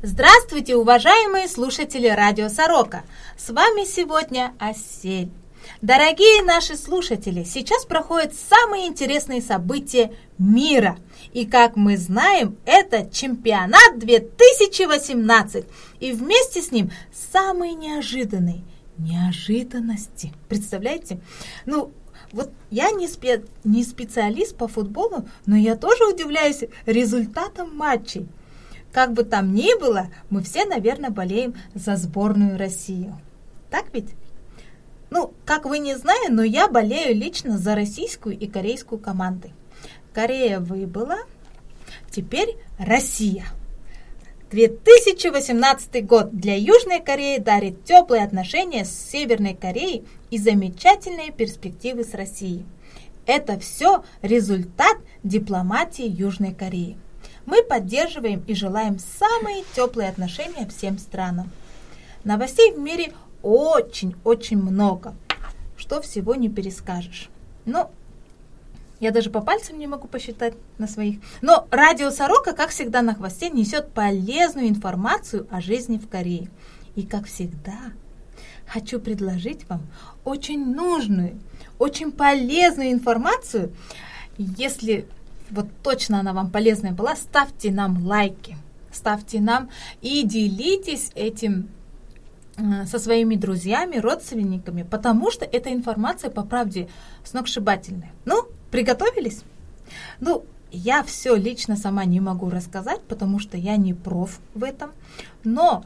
Здравствуйте, уважаемые слушатели Радио Сорока! С вами сегодня Осель. Дорогие наши слушатели, сейчас проходят самые интересные события мира. И как мы знаем, это чемпионат 2018. И вместе с ним самые неожиданные неожиданности. Представляете? Ну, вот я не, спе не специалист по футболу, но я тоже удивляюсь результатам матчей. Как бы там ни было, мы все, наверное, болеем за сборную Россию. Так ведь? Ну, как вы не знаете, но я болею лично за российскую и корейскую команды. Корея выбыла, теперь Россия. 2018 год для Южной Кореи дарит теплые отношения с Северной Кореей и замечательные перспективы с Россией. Это все результат дипломатии Южной Кореи. Мы поддерживаем и желаем самые теплые отношения всем странам. Новостей в мире очень-очень много, что всего не перескажешь. Но я даже по пальцам не могу посчитать на своих. Но радио Сорока, как всегда, на хвосте несет полезную информацию о жизни в Корее. И, как всегда, хочу предложить вам очень нужную, очень полезную информацию. Если вот точно она вам полезная была, ставьте нам лайки, ставьте нам и делитесь этим э, со своими друзьями, родственниками, потому что эта информация, по правде, сногсшибательная. Ну, приготовились? Ну, я все лично сама не могу рассказать, потому что я не проф в этом, но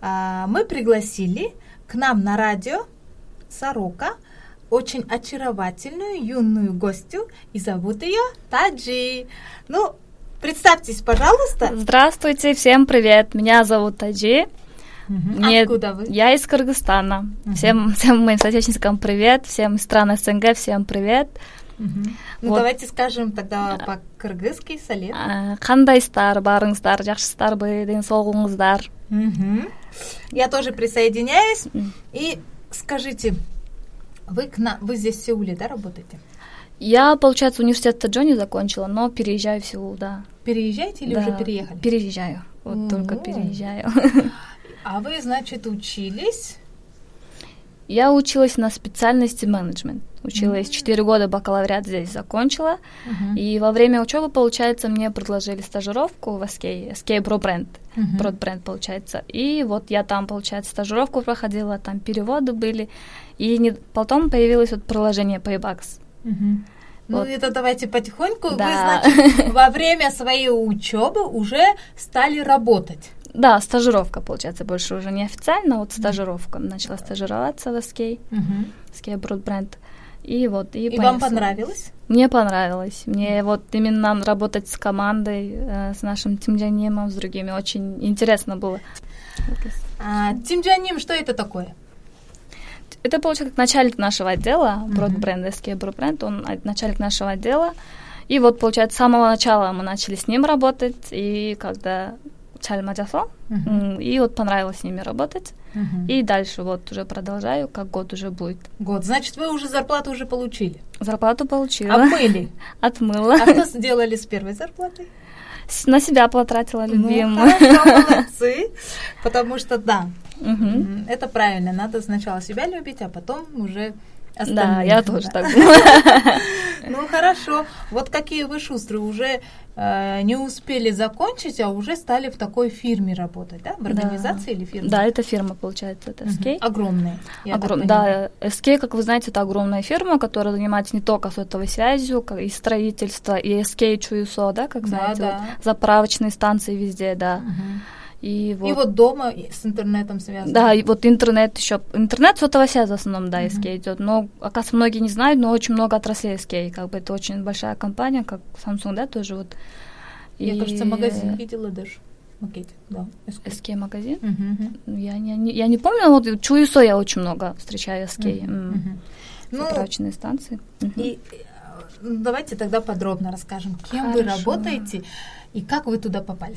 а, мы пригласили к нам на радио Сорока очень очаровательную юную гостью, и зовут ее Таджи. Ну, представьтесь, пожалуйста. Здравствуйте, всем привет. Меня зовут Таджи. Угу. Мне, Откуда вы? Я из Кыргызстана. Угу. Всем, всем моим соотечественникам привет, всем стран СНГ всем привет. Угу. Ну вот. давайте скажем тогда по-кыргызски салет. Кандайсыздар, барыңыздар, жакшысыздарбы, ден соолугуңуздар. Я тоже присоединяюсь. И скажите, вы, к на... вы здесь в Сеуле, да, работаете? Я, получается, университет Таджони закончила, но переезжаю в Сеул, да. Переезжаете или да. уже переехали? Переезжаю. Вот mm-hmm. только переезжаю. А вы, значит, учились? Я училась на специальности менеджмент. Училась mm-hmm. года, бакалавриат здесь закончила. Mm-hmm. И во время учебы, получается, мне предложили стажировку в SK, SK Pro Brand. Mm-hmm. Pro получается. И вот я там, получается, стажировку проходила, там переводы были. И не, потом появилось вот приложение Paybacks. Mm-hmm. Ну, вот. это давайте потихоньку. Да. Вы, значит, во время своей учебы уже стали работать. Да, стажировка, получается, больше уже не официально, вот стажировка. Начала стажироваться в SK, uh-huh. SK Abroad Brand. И вот, и, и вам понравилось? Мне понравилось. Мне вот именно работать с командой, э, с нашим Тимджанимом, с другими, очень интересно было. А, Тимджаним, что это такое? Это, получается, начальник нашего отдела, SK Broad Brand, он начальник нашего отдела. И вот, получается, с самого начала мы начали с ним работать, и когда 잘 맞아서, uh-huh. и вот понравилось с ними работать. Uh-huh. И дальше вот уже продолжаю, как год уже будет. Год. Значит, вы уже зарплату уже получили? Зарплату получила. Отмыли? Отмыла. А что сделали с первой зарплатой? На себя потратила ну, любимую. Ну, хорошо, молодцы. Потому что, да, угу. это правильно. Надо сначала себя любить, а потом уже Остальных, да, я тоже да. так Ну хорошо. Вот какие вы шустрые уже э, не успели закончить, а уже стали в такой фирме работать, да? В организации да. или фирме? Да, это фирма, получается, это SK. Угу. Огромная. Огром... Да, SK, как вы знаете, это огромная фирма, которая занимается не только сотовой связью, как и строительство, и SK Чуюсо, да, как знаете, да, да. Вот, заправочные станции везде, да. Угу. И вот, и вот дома с интернетом связано. Да, и вот интернет еще. Интернет сотовая связь в основном, да, SK uh-huh. идет. Но, оказывается, многие не знают, но очень много отраслей SK. Как бы это очень большая компания, как Samsung, да, тоже вот. Я, и... кажется, магазин видела даже. Макете, да. SK, магазин? Uh-huh. Я, не, не, я не помню, но вот Чуисо я очень много встречаю SK. Uh-huh. Mm. Ну, станции. Uh-huh. И ну, давайте тогда подробно расскажем, кем Хорошо. вы работаете и как вы туда попали.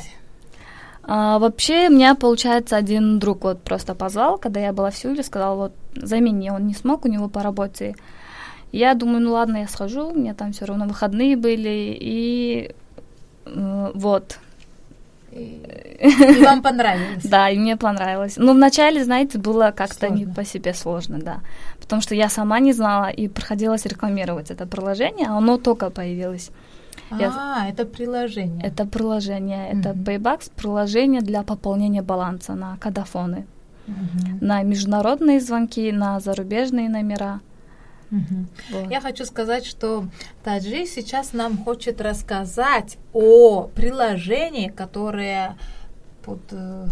А, вообще, меня, получается, один друг вот просто позвал, когда я была в Сеуле, сказал, вот, замени, он не смог, у него по работе. Я думаю, ну ладно, я схожу, у меня там все равно выходные были, и э, вот. И, вам понравилось? Да, и мне понравилось. Ну, вначале, знаете, было как-то не по себе сложно, да. Потому что я сама не знала, и приходилось рекламировать это приложение, а оно только появилось. А, я... это приложение. Это приложение, mm-hmm. это Paybox, приложение для пополнения баланса на кадафоны, mm-hmm. на международные звонки, на зарубежные номера. Угу. Вот. Я хочу сказать, что Таджи сейчас нам хочет рассказать о приложении, которое под, э,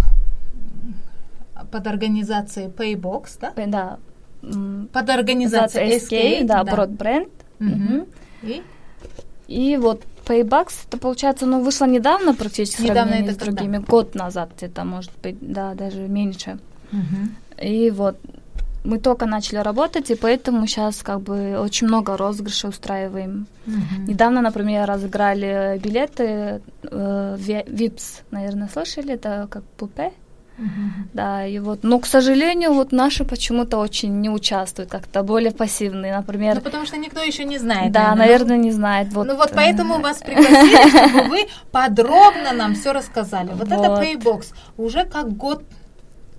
под организацией Paybox, да? Да. Под организацией SK, SK да, да. Broadband. Угу. И? И вот Paybox, это получается, ну, вышло недавно практически недавно сравнении с другими. Когда? Год назад это может быть, да, даже меньше. Угу. И вот мы только начали работать, и поэтому сейчас как бы очень много розыгрышей устраиваем. Uh-huh. Недавно, например, разыграли билеты э, ВИПС, наверное, слышали, это как пупе. Uh-huh. Да, и вот, но, к сожалению, вот наши почему-то очень не участвуют, как-то более пассивные, например. Ну, потому что никто еще не знает. Да, наверное, наверное не знает. Вот. Ну вот поэтому вас пригласили, чтобы вы подробно нам все рассказали. Вот, вот это Paybox уже как год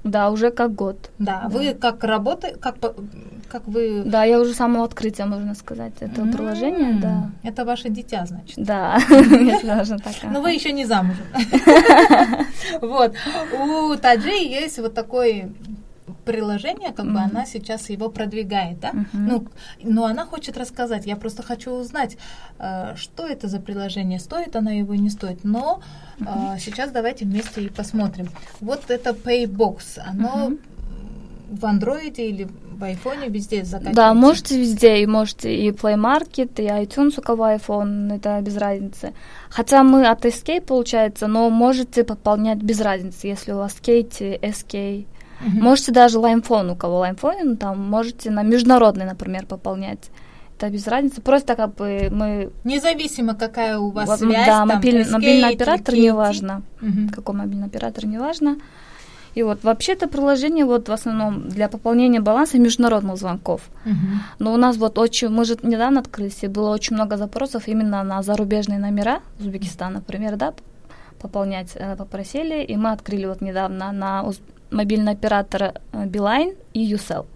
да, уже как год. Да, да. вы как работаете, как, как вы... Да, я уже с самого открытия, можно сказать, этого mm-hmm. приложения, да. Это ваше дитя, значит. Да, если такая. Но вы еще не замужем. Вот. У Таджи есть вот такой приложение, как mm-hmm. бы она сейчас его продвигает, да? Mm-hmm. Ну, но она хочет рассказать. Я просто хочу узнать, э, что это за приложение, стоит она его, не стоит. Но mm-hmm. э, сейчас давайте вместе и посмотрим. Вот это Paybox, оно mm-hmm. в андроиде или в айфоне везде закачивается? Да, можете везде, и можете и Play Market, и iTunes, у кого iPhone, это без разницы. Хотя мы от SK, получается, но можете пополнять без разницы, если у вас Kate, SK, Угу. Можете даже лаймфон, у кого лаймфон, там можете на международный, например, пополнять. Это без разницы. Просто как бы мы... Независимо, какая у вас вот, связь. Да, там, мобиль, SK, мобильный оператор, не важно. Угу. Какой мобильный оператор, не важно. И вот вообще это приложение вот в основном для пополнения баланса международных звонков. Uh-huh. Но у нас вот очень, мы же недавно открылись, и было очень много запросов именно на зарубежные номера, Узбекистан, например, да, пополнять э, попросили, и мы открыли вот недавно на мобильный оператор э, Билайн и Юсел.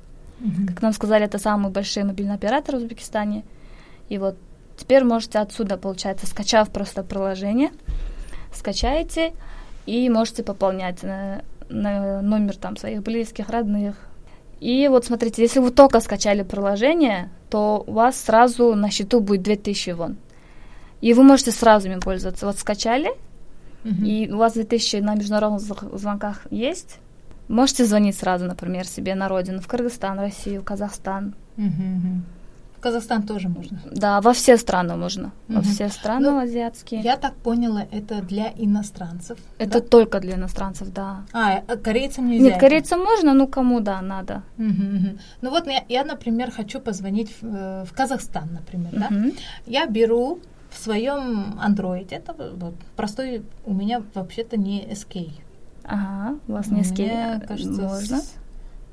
Mm-hmm. Как нам сказали, это самые большие мобильные операторы в Узбекистане. И вот теперь можете отсюда, получается, скачав просто приложение, скачаете и можете пополнять на, на номер там своих близких, родных. И вот смотрите, если вы только скачали приложение, то у вас сразу на счету будет 2000 вон. И вы можете сразу им пользоваться. Вот скачали, uh-huh. и у вас 2000 на международных звонках есть, Можете звонить сразу, например, себе на родину, в Кыргызстан, Россию, Казахстан. В Казахстан тоже можно? Да, во все страны можно. Угу. Во все страны ну, азиатские. Я так поняла, это для иностранцев. Это да? только для иностранцев, да. А, а корейцам нельзя? Нет, корейцам можно, ну кому, да, надо. Угу, угу. Ну вот я, я, например, хочу позвонить в, э, в Казахстан, например, угу. да. Я беру в своем андроиде, это вот, простой, у меня вообще-то не SK. Ага, у вас несколько Мне кажется, можно.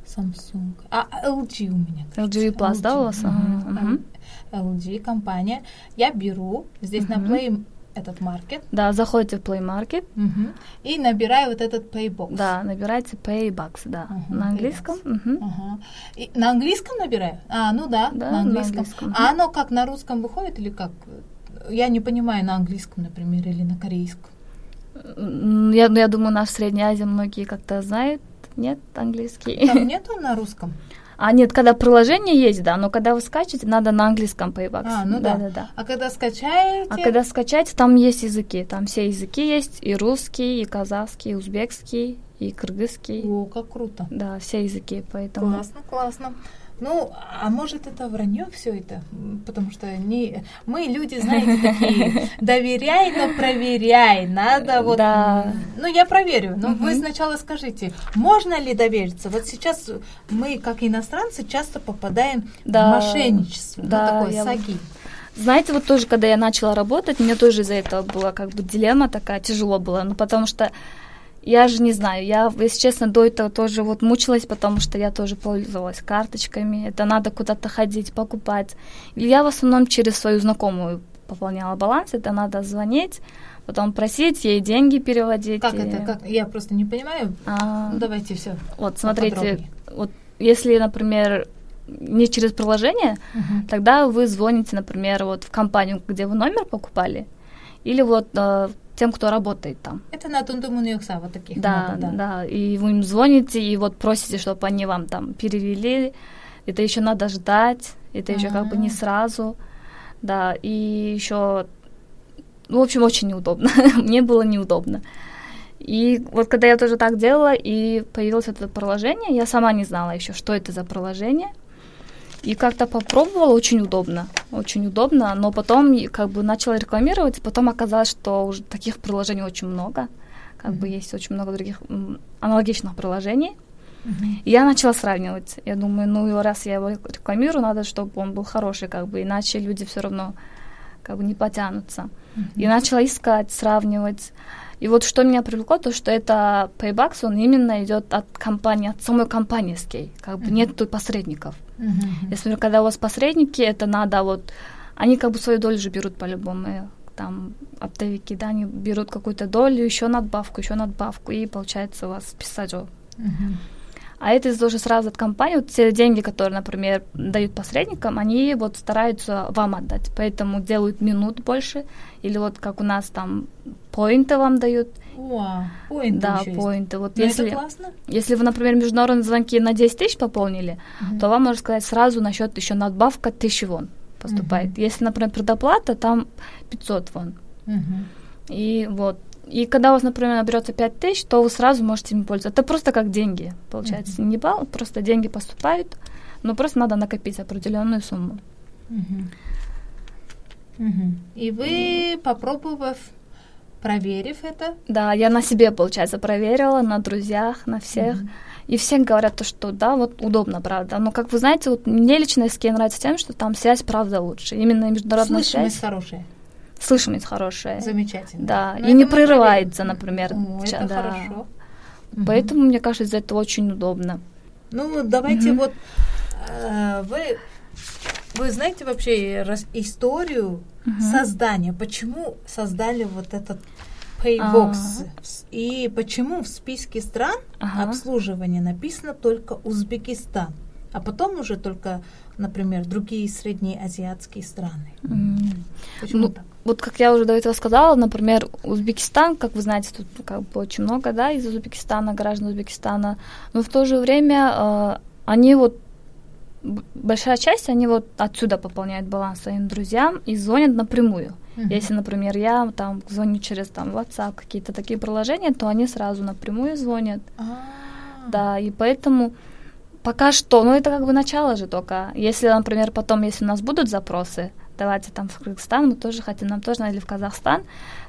Samsung. А, LG у меня. Кажется. LG Plus, LG. да, у вас? Ага. LG компания. Я беру здесь uh-huh. на Play этот маркет. Да, заходите в Play Market. Uh-huh. И набираю вот этот Paybox. Да, набирайте Paybox, да. Uh-huh, на английском. Uh-huh. Uh-huh. И на английском набираю? А, ну да, да на английском. На английском. А оно как на русском выходит или как? Я не понимаю на английском, например, или на корейском. Я, я думаю, наш Средней Азии многие как-то знают. Нет, английский. Там нету на русском? А нет, когда приложение есть, да, но когда вы скачете, надо на английском Paybox. А, ну да. да. да, А когда скачаете? А когда скачаете, там есть языки, там все языки есть, и русский, и казахский, и узбекский, и кыргызский. О, как круто. Да, все языки, поэтому... Классно, классно. Ну, а может это вранье все это? Потому что не, мы люди, знаете, такие, доверяй, но проверяй, надо вот... Да. Ну, я проверю, но угу. вы сначала скажите, можно ли довериться? Вот сейчас мы, как иностранцы, часто попадаем да. в мошенничество, да, ну, такой саги. Знаете, вот тоже, когда я начала работать, мне тоже из-за этого была как бы дилемма такая, тяжело было, ну, потому что я же не знаю, я, если честно, до этого тоже вот мучилась, потому что я тоже пользовалась карточками, это надо куда-то ходить, покупать. Я в основном через свою знакомую пополняла баланс, это надо звонить, потом просить ей деньги переводить. Как и... это? Как? Я просто не понимаю. А, ну, давайте все. Вот, смотрите, вот если, например, не через приложение, uh-huh. тогда вы звоните, например, вот в компанию, где вы номер покупали, или вот э, тем, кто работает там. Это на Тундуму Ньюкса вот таких да, много, да. Да, и вы им звоните, и вот просите, чтобы они вам там перевели. Это еще надо ждать, это еще как бы не сразу. Да, и еще, ну, в общем, очень неудобно. Мне было неудобно. И вот когда я тоже так делала, и появилось это приложение, я сама не знала еще, что это за приложение. И как-то попробовала, очень удобно, очень удобно, но потом как бы начала рекламировать, и потом оказалось, что уже таких приложений очень много, как mm-hmm. бы есть очень много других аналогичных приложений. Mm-hmm. И я начала сравнивать. Я думаю, ну раз я его рекламирую, надо, чтобы он был хороший, как бы, иначе люди все равно как бы не потянутся. Mm-hmm. И начала искать, сравнивать. И вот что меня привлекло, то что это Paybacks, он именно идет от компании, от самой компании Skate, как бы mm-hmm. нет тут посредников. Mm-hmm. Если, когда у вас посредники, это надо вот, они как бы свою долю же берут по-любому, там оптовики, да, они берут какую-то долю, еще надбавку, еще надбавку, и получается у вас писаджо. Mm-hmm. А это тоже сразу от компании, вот те деньги, которые, например, дают посредникам, они вот стараются вам отдать, поэтому делают минут больше, или вот как у нас там поинты вам дают. Поинты Да, поинты. Вот если, если вы, например, международные звонки на 10 тысяч пополнили, uh-huh. то вам можно сказать сразу на счет еще надбавка 1000 вон поступает. Uh-huh. Если, например, предоплата, там 500 вон. Uh-huh. И вот. И когда у вас, например, наберется 5 тысяч, то вы сразу можете им пользоваться. Это просто как деньги, получается. Uh-huh. Не балл, просто деньги поступают, но просто надо накопить определенную сумму. Uh-huh. Uh-huh. И вы, попробовав Проверив это? Да, я на себе, получается, проверила, на друзьях, на всех. Mm-hmm. И все говорят, то, что да, вот удобно, правда. Но, как вы знаете, вот мне лично SK нравится тем, что там связь, правда, лучше. Именно международная Слышимость связь. хорошая. Слышимость хорошая. Замечательно. Да, Но ну, и не прерывается, например. О, это да. хорошо. Поэтому, угу. мне кажется, это очень удобно. Ну, давайте угу. вот э, вы вы знаете вообще историю угу. создания? Почему создали вот этот Paybox? А-а-а. И почему в списке стран ага. обслуживания написано только Узбекистан? А потом уже только, например, другие средние азиатские страны. Mm. Почему ну, так? Вот как я уже до этого сказала, например, Узбекистан, как вы знаете, тут как бы очень много, да, из Узбекистана, граждан Узбекистана, но в то же время э, они вот большая часть, они вот отсюда пополняют баланс своим друзьям и звонят напрямую. Uh-huh. Если, например, я там звоню через там WhatsApp, какие-то такие приложения, то они сразу напрямую звонят. Uh-huh. Да, и поэтому пока что, ну это как бы начало же только. Если, например, потом, если у нас будут запросы, давайте там в Кыргызстан, мы тоже хотим, нам тоже надо или в Казахстан,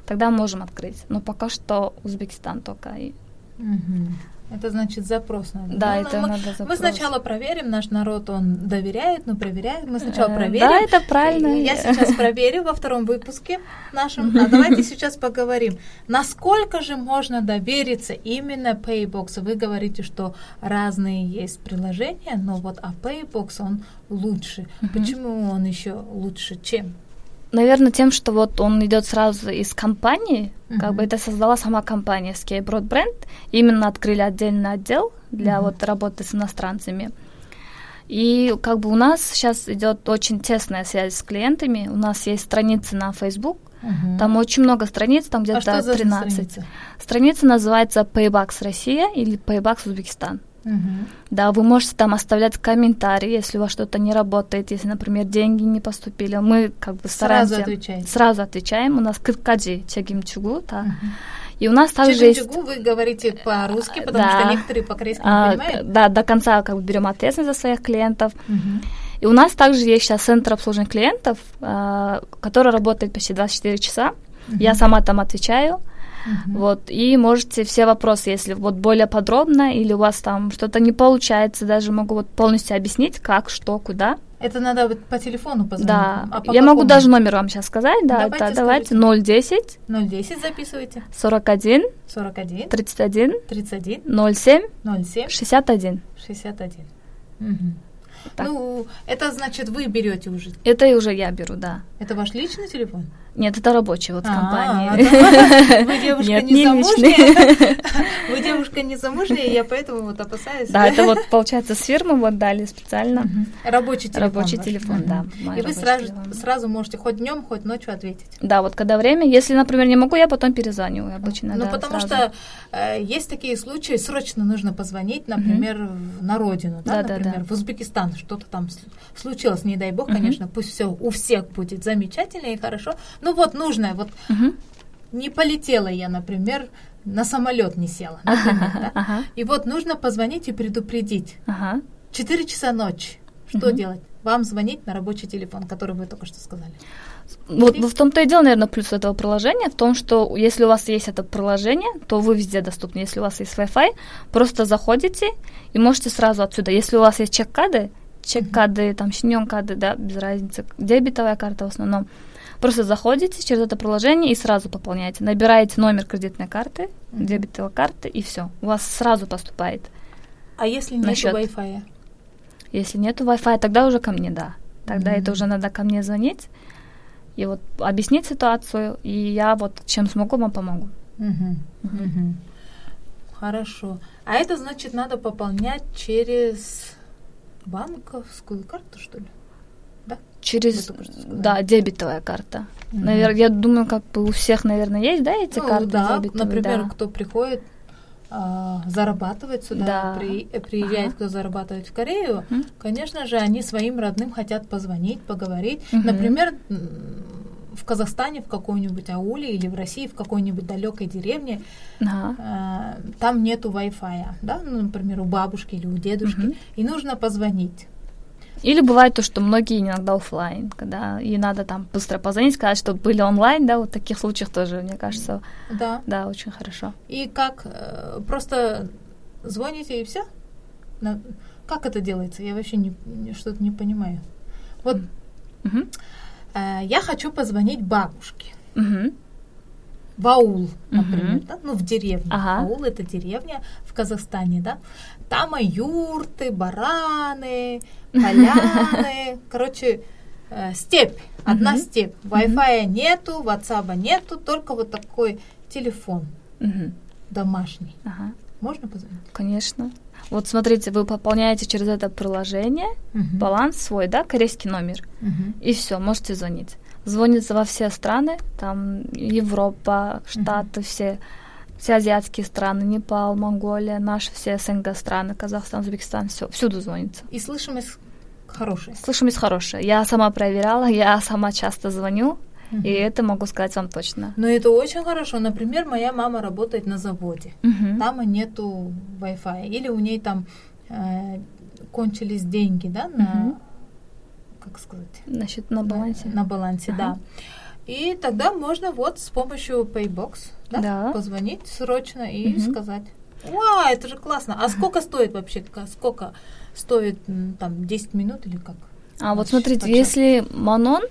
тогда можем открыть. Но пока что Узбекистан только. Uh-huh. Это значит запрос надо. Да, ну, это мы, надо запрос. Мы сначала проверим, наш народ, он доверяет, но проверяет. Мы сначала э, проверим. Да, это правильно. Я сейчас проверю во втором выпуске нашем. А давайте сейчас поговорим. Насколько же можно довериться именно Paybox? Вы говорите, что разные есть приложения, но вот а Paybox, он лучше. Почему он еще лучше, чем? Наверное, тем, что вот он идет сразу из компании, uh-huh. как бы это создала сама компания Skate Broadband, именно открыли отдельный отдел для uh-huh. вот работы с иностранцами. И как бы у нас сейчас идет очень тесная связь с клиентами. У нас есть страницы на Facebook, uh-huh. там очень много страниц, там где-то а 13. Страница? страница называется Paybacks Россия или Paybacks Узбекистан. Угу. Да, вы можете там оставлять комментарии, если у вас что-то не работает, если, например, деньги не поступили. Мы как бы стараемся... Сразу отвечаете. Сразу отвечаем. У нас кыркаджи чегимчугу, да. Угу. И у нас также есть... вы говорите по-русски, потому да. что некоторые по-корейски не а, понимают. Да, до конца как бы берем ответственность за своих клиентов. Угу. И у нас также есть сейчас центр обслуживания клиентов, а, который работает почти 24 часа. Угу. Я сама там отвечаю. Uh-huh. Вот, и можете все вопросы, если вот более подробно, или у вас там что-то не получается, даже могу вот полностью объяснить, как, что, куда. Это надо по телефону позвонить? Да, а по я какому? могу даже номер вам сейчас сказать, да, давайте, это, давайте 010. 010 записывайте. 41. 41. 31. 31. 07. 07. 61. 61. Угу. Так. Ну, это значит, вы берете уже. Это уже я беру, да. Это ваш личный телефон? Нет, это рабочий вот с компанией. Вы девушка не замужняя. Вы девушка не замужняя, я поэтому вот опасаюсь. Да, это вот, получается, с фирмы вот дали специально. Рабочий телефон. Рабочий телефон, да. И вы сразу можете хоть днем, хоть ночью ответить. Да, вот когда время. Если, например, не могу, я потом перезваниваю обычно. Ну, потому что э, есть такие случаи, срочно нужно позвонить, например, на родину, да, например, в Узбекистан, что-то там случилось, не дай бог, конечно, пусть все у всех будет замечательно и хорошо, ну вот нужное, вот угу. не полетела я, например, на самолет не села, например, да? ага. и вот нужно позвонить и предупредить. Ага. 4 часа ночи. Что угу. делать? Вам звонить на рабочий телефон, который вы только что сказали. Вот в том-то и дело, наверное, плюс этого приложения, в том, что если у вас есть это приложение, то вы везде доступны. Если у вас есть Wi-Fi, просто заходите и можете сразу отсюда. Если у вас есть чек-кады, чек-кады, там, шиньон-кады, да, без разницы, дебетовая карта в основном, Просто заходите через это приложение и сразу пополняете. Набираете номер кредитной карты, mm-hmm. дебетовой карты, и все. У вас сразу поступает. А если нет Wi-Fi? Если нет Wi-Fi, тогда уже ко мне, да. Тогда mm-hmm. это уже надо ко мне звонить и вот объяснить ситуацию, и я вот чем смогу, вам помогу. Mm-hmm. Mm-hmm. Хорошо. А это значит, надо пополнять через банковскую карту, что ли? Через, да, дебетовая карта. Mm-hmm. Навер, я думаю, как бы у всех, наверное, есть, да, эти ну, карты да, дебетовые? Например, да. кто приходит а, зарабатывать сюда, да. при, приезжает, ага. кто зарабатывает в Корею, mm-hmm. конечно же, они своим родным хотят позвонить, поговорить. Mm-hmm. Например, в Казахстане, в каком-нибудь ауле или в России, в какой-нибудь далекой деревне, ага. э, там нету Wi-Fi, да, ну, например, у бабушки или у дедушки, mm-hmm. и нужно позвонить. Или бывает то, что многие иногда офлайн, когда и надо там быстро позвонить, сказать, что были онлайн, да, вот в таких случаях тоже, мне кажется, да, да очень хорошо. И как э, просто звоните и все? Как это делается? Я вообще не, что-то не понимаю. Вот mm-hmm. э, я хочу позвонить бабушке. Mm-hmm в аул, например, uh-huh. да, ну в деревню. Ага. Аул это деревня в Казахстане, да. Там юрты, бараны, поляны, короче, э, степь, одна uh-huh. степь. Wi-Fi uh-huh. нету, WhatsApp нету, только вот такой телефон uh-huh. домашний. Ага. Можно позвонить? Конечно. Вот смотрите, вы пополняете через это приложение uh-huh. баланс свой, да, корейский номер, uh-huh. и все, можете звонить звонится во все страны, там Европа, Штаты, mm-hmm. все, все азиатские страны, Непал, Монголия, наши все СНГ страны, Казахстан, Узбекистан, все, всюду звонится. И слышимость хорошая? Слышимость хорошая. Я сама проверяла, я сама часто звоню, Uh-huh. И это могу сказать вам точно. Но это очень хорошо. Например, моя мама работает на заводе. Uh-huh. Там нету Wi-Fi. Или у ней там э, кончились деньги, да, на uh-huh как сказать? Значит, на балансе. На, на балансе, ага. да. И тогда можно вот с помощью Paybox да, да. позвонить срочно и угу. сказать, вау, это же классно. А сколько стоит вообще, сколько стоит там 10 минут или как? А вот смотрите, почему? если Манон...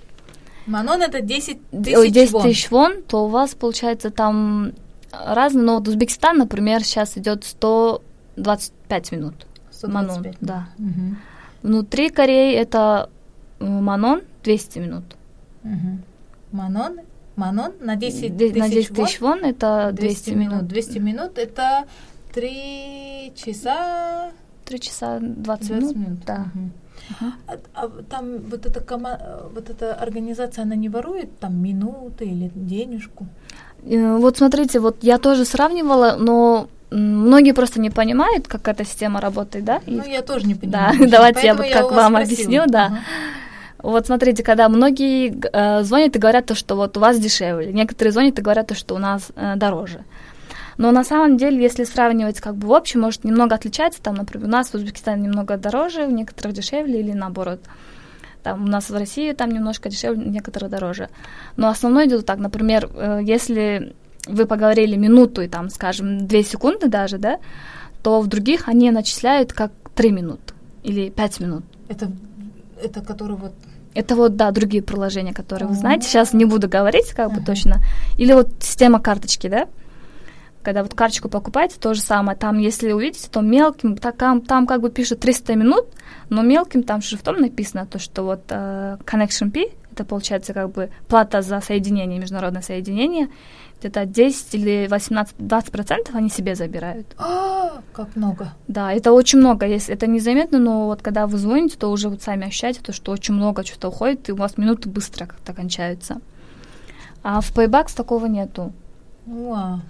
Манон это 10 тысяч 10 вон. тысяч вон, то у вас получается там разные, но вот Узбекистан, например, сейчас идет 125 минут. 125 Манон, да. Угу. Внутри Кореи это Манон 200 минут. Угу. Манон? Манон на 10 тысяч На 10 тысяч вон, вон это 200, 200 минут. минут. 200 минут это 3 часа... 3 часа 20, 20 минут, минут. да. Угу. Uh-huh. А, а там вот эта, кома- вот эта организация, она не ворует там минуты или денежку? Э, вот смотрите, вот я тоже сравнивала, но многие просто не понимают, как эта система работает, да? Ну, я тоже не понимаю. Да, давайте я вот как вам спросила. объясню, да. Uh-huh. Вот смотрите, когда многие э, звонят и говорят то, что вот у вас дешевле, некоторые звонят и говорят то, что у нас э, дороже. Но на самом деле, если сравнивать как бы в общем, может немного отличается, там, например, у нас в Узбекистане немного дороже, у некоторых дешевле или наоборот. Там у нас в России там немножко дешевле, у некоторых дороже. Но основное идет так, например, э, если вы поговорили минуту и там, скажем, две секунды даже, да, то в других они начисляют как три минуты или пять минут. Это, это который вот это вот, да, другие приложения, которые вы знаете. Сейчас не буду говорить, как бы точно. Или вот система карточки, да? Когда вот карточку покупаете, то же самое. Там, если увидите, то мелким, там, там как бы пишут 300 минут, но мелким там шрифтом написано то, что вот uh, connection fee, это получается как бы плата за соединение, международное соединение, где-то 10 или 18-20 процентов они себе забирают. А, как много. Да, это очень много. Если это незаметно, но вот когда вы звоните, то уже вот сами ощущаете то, что очень много что-то уходит, и у вас минуты быстро как-то кончаются. А в Paybacks такого нету. Уа.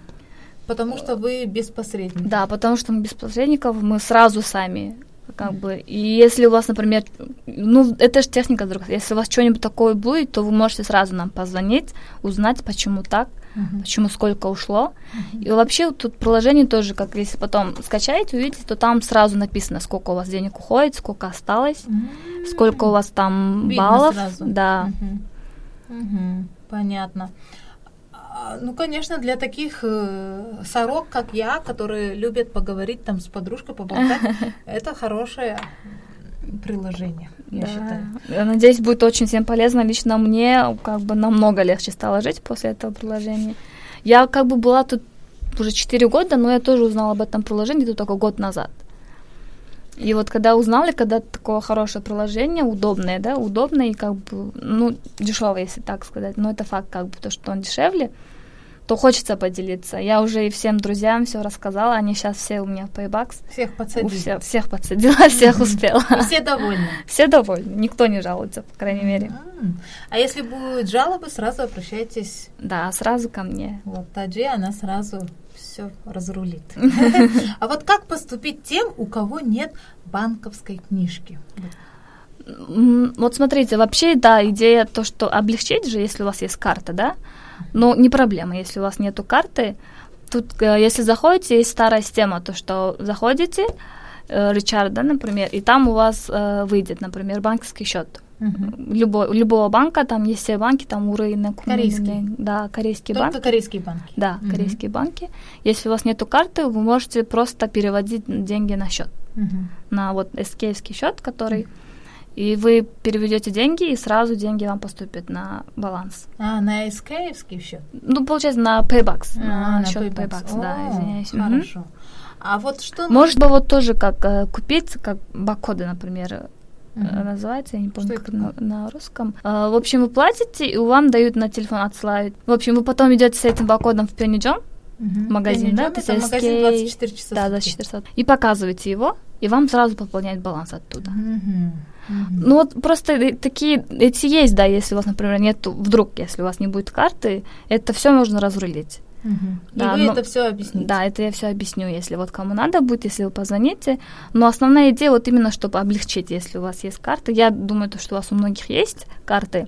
Потому что вы без посредников. Да, потому что мы без посредников, мы сразу сами как бы. И если у вас, например, ну, это же техника другая. Если у вас что-нибудь такое будет, то вы можете сразу нам позвонить, узнать, почему так, uh-huh. почему сколько ушло. Uh-huh. И вообще тут приложение тоже, как если потом скачаете, увидите, то там сразу написано, сколько у вас денег уходит, сколько осталось, uh-huh. сколько у вас там Видно баллов. Сразу. Да. Uh-huh. Uh-huh. Понятно. А, ну, конечно, для таких э, сорок, как я, которые любят поговорить там с подружкой, поболтать, это хорошее приложение, я Да. считаю. Я надеюсь, будет очень всем полезно. Лично мне как бы намного легче стало жить после этого приложения. Я как бы была тут уже 4 года, но я тоже узнала об этом приложении где-то только год назад. И вот когда узнали, когда такое хорошее приложение, удобное, да, удобное и как бы, ну, дешевое, если так сказать, но это факт, как бы, то, что он дешевле, то хочется поделиться. Я уже и всем друзьям все рассказала, они сейчас все у меня в Paybacks. Всех У подсадить. всех, всех подсадила, всех успела. И все довольны. Все довольны, никто не жалуется, по крайней мере. М. А если будут жалобы, сразу обращайтесь. Да, сразу ко мне. Вот Таджи, она сразу все разрулит. А вот как поступить тем, у кого нет банковской книжки? Вот смотрите, вообще, да, идея то, что облегчить же, если у вас есть карта, да, но не проблема, если у вас нету карты. Тут, э, если заходите, есть старая система, то, что заходите, э, Ричард, да, например, и там у вас э, выйдет, например, банковский счет. Мгм. Любой, любого банка, там есть все банки, там у рынок. Корейский. Да, корейский Только корейские банки. Да, Мгм. корейские банки. Если у вас нету карты, вы можете просто переводить деньги на счет, Мгм. на вот эскейский счет, который, и вы переведете деньги, и сразу деньги вам поступят на баланс. А, на SKF счет? Ну, получается, на Paybacks, А, на на счет. Paybacks, да, О, извиняюсь. Мгм. Хорошо. А вот что... Может быть, вот тоже как э, купить, как бакоды, например, Мгм. называется, я не помню, Что как на, на русском. А, в общем, вы платите, и вам дают на телефон, отсылают. В общем, вы потом идете с этим бакодом в John, Мгм. магазин, да, Это то есть магазин SK 24 часа да, в за сутки. 400, и показываете его, и вам сразу пополняют баланс оттуда. Мгм. Ну вот просто такие, эти есть, да, если у вас, например, нет, вдруг, если у вас не будет карты, это все можно разрулить. И Да, вы но- это все объясните. Да, это я все объясню, если вот кому надо будет, если вы позвоните. Но основная идея вот именно, чтобы облегчить, если у вас есть карты. Я думаю, то, что у вас у многих есть карты,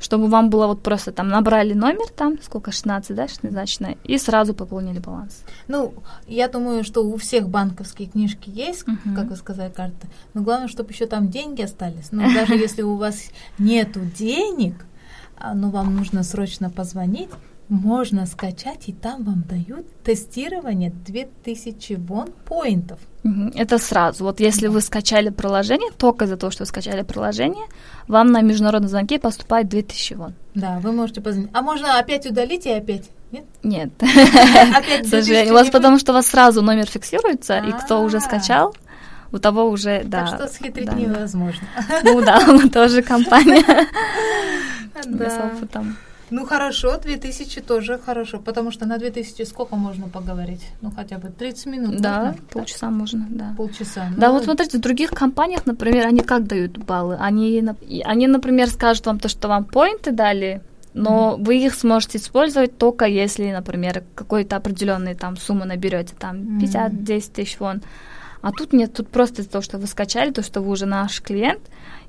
чтобы вам было вот просто там набрали номер там, сколько, 16, да, шестизначное, и сразу пополнили баланс. Ну, я думаю, что у всех банковские книжки есть, Мгм. как вы сказали, карты. Но главное, чтобы еще там деньги остались. Ну, даже если у вас нету денег, а, но вам нужно срочно позвонить, можно скачать, и там вам дают тестирование 2000 вон поинтов. Это сразу. Вот если вы скачали приложение, только из-за того, что вы скачали приложение, вам на международные звонки поступает 2000 вон. Да, вы можете позвонить. А можно опять удалить и опять? Нет? Нет, Опять к сожалению. У вас потому что у вас сразу номер фиксируется, и кто уже А. скачал, у того уже, да. Так что схитрить да, невозможно. Ну да, мы тоже компания с Да. опытом. Ну хорошо, 2000 тоже хорошо, потому что на 2000 сколько можно поговорить? Ну хотя бы 30 минут. Да, можно? полчаса можно, да. Так, полчаса. Да, Ну, вот смотрите, в других компаниях, например, они как дают баллы? Они, они, например, скажут вам то, что вам поинты дали, но вы их сможете использовать только если, например, какой-то определенный там сумму наберете, там Мгм. 50-10 тысяч вон. А тут нет, тут просто из-за того, что вы скачали, то, что вы уже наш клиент,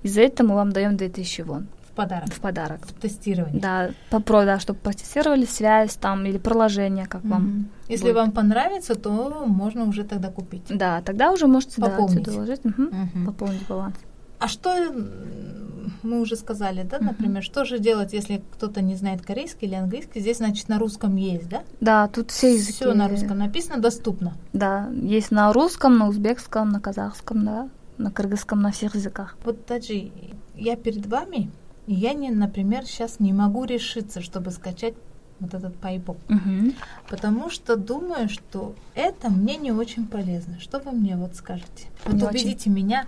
из-за этого мы вам даем 2000 вон в подарок. в подарок. Тестирование. Да, попро, да, чтобы протестировали связь там или приложение, как вам. Мгм. Если будет. вам понравится, то можно уже тогда купить. Да, тогда уже можете да, Пополнить. отсюда вложить, мгм, Мгм. пополнить баланс. А что м, мы уже сказали, да, например, что же делать, если кто-то не знает корейский или английский? Здесь, значит, на русском есть, да? Да, тут все языки. Все на русском написано, доступно. Да, есть на русском, на узбекском, на казахском, да, на кыргызском, на всех языках. Вот, Таджи, я перед вами, и я, не, например, сейчас не могу решиться, чтобы скачать вот этот пайбок. Мгм. Потому что думаю, что это мне не очень полезно. Что вы мне вот скажете? Вот Не убедите меня,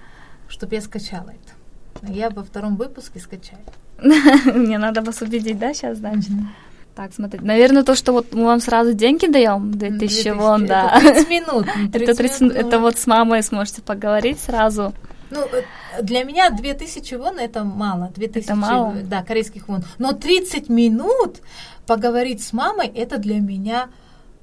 чтобы я скачала это. Я во втором выпуске скачаю. Мне надо вас убедить, да, сейчас, значит? Так, смотрите. Наверное, то, что вот мы вам сразу деньги даем, 2000 вон, да. Это 30 минут. ну, Это 30 30 минут, это ну, вот с мамой сможете поговорить сразу. Ну, э, для меня 2000 вон это мало. 2000, Это мало? Да, корейских вон. Но 30 минут поговорить с мамой, это для меня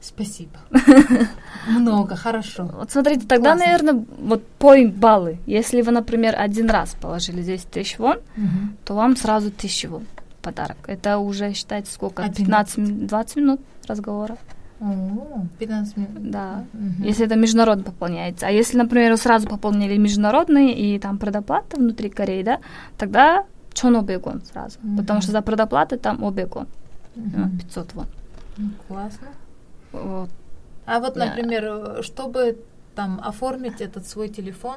спасибо. Много, хорошо. Вот смотрите, тогда, Классно. наверное, вот point баллы. Если вы, например, один раз положили 10 тысяч вон, Мгм. то вам сразу 1000 вон подарок. Это уже, считайте, сколько? Один. 15, мин- 20 минут разговора. О, 15 минут. Да. Мгм. Если это международно пополняется. А если, например, сразу пополнили международный и там предоплата внутри Кореи, да, тогда 1500 вон сразу. Мгм. Потому что за предоплаты там 500 вон, Мгм. э, 500 вон. Ну, Классно. Вот. А вот, например, э, чтобы там оформить этот свой телефон,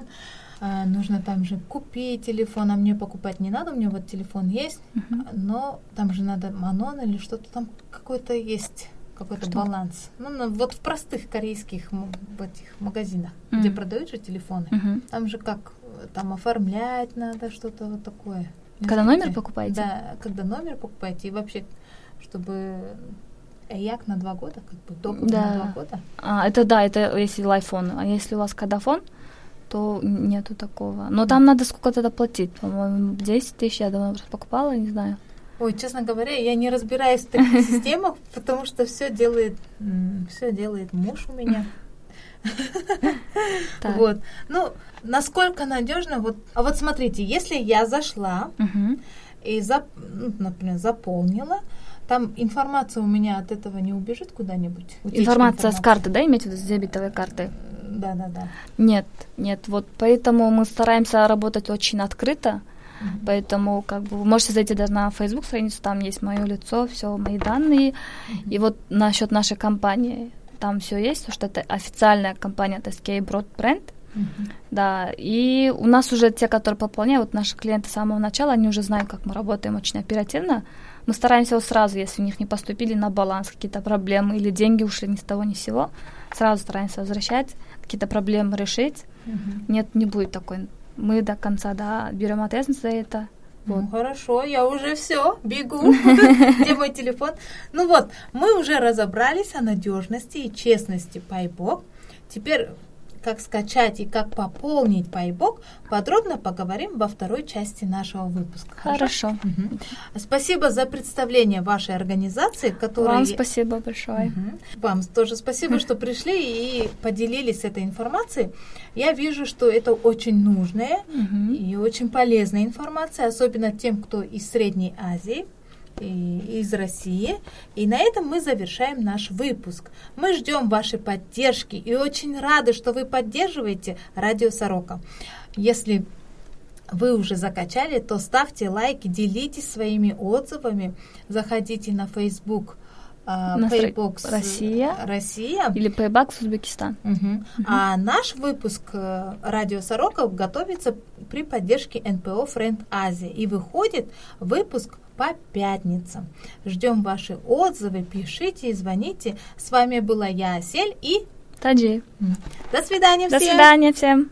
а, нужно там же купить телефон, а мне покупать не надо, у меня вот телефон есть, Мгм. но там же надо манон или что-то там какой-то есть какой-то Что? баланс. Ну, вот в простых корейских в этих магазинах, где Мгм. продают же телефоны, Мгм. там же как э, там оформлять надо что-то вот такое. Когда знаете? номер покупаете? Да, когда номер покупаете и вообще, чтобы Эяк на два года, как бы Да. на два года. А, это да, это если лайфон. А если у вас кадафон, то нету такого. Но там надо сколько тогда платить? По-моему, 10 тысяч я давно покупала, не знаю. Ой, честно говоря, я не разбираюсь в таких системах, потому что все делает, все делает муж у меня. Вот. Ну, насколько надежно, вот. А вот смотрите, если я зашла и, ну, например, заполнила, там информация у меня от этого не убежит куда-нибудь? Информация с карты, да, имеете в виду, с дебетовой карты? Да, да, да. Нет, нет, вот поэтому мы стараемся работать очень открыто, Поэтому как бы вы можете зайти даже на Facebook страницу, там есть мое лицо, все мои данные, и вот насчет нашей компании, там все есть, потому что это официальная компания TSK Broad Brand, Мгм. да, и у нас уже те, которые пополняют, вот наши клиенты с самого начала, они уже знают, как мы работаем очень оперативно. Мы стараемся вот сразу, если у них не поступили на баланс какие-то проблемы или деньги ушли ни с того ни с сего, сразу стараемся возвращать, какие-то проблемы решить. Мгм. Нет, не будет такой. Мы до конца, да, берем ответственность за это. Ну, Вот. хорошо, я уже все, бегу. Где мой телефон? Ну вот, мы уже разобрались о надежности и честности Пайбок. Теперь, как скачать и как пополнить Пайбок, подробно поговорим во второй части нашего выпуска. Хорошо. Мгм. Спасибо за представление вашей организации, которая... Вам спасибо большое. Мгм. Вам тоже спасибо, что пришли и поделились этой информацией. Я вижу, что это очень нужная Мгм. и очень полезная информация, особенно тем, кто из Средней Азии из России. И на этом мы завершаем наш выпуск. Мы ждем вашей поддержки и очень рады, что вы поддерживаете Радио Сорока. Если вы уже закачали, то ставьте лайки, делитесь своими отзывами, заходите на Facebook стра- Paybox Россия. Россия. Или Payback с Узбекистан. Мгм. А наш выпуск э, Радио Сороков готовится при поддержке НПО Френд Азия и выходит выпуск по пятницам. Ждем ваши отзывы, пишите и звоните. С вами была я, Асель, и Таджи. до свидания До всем. свидания всем.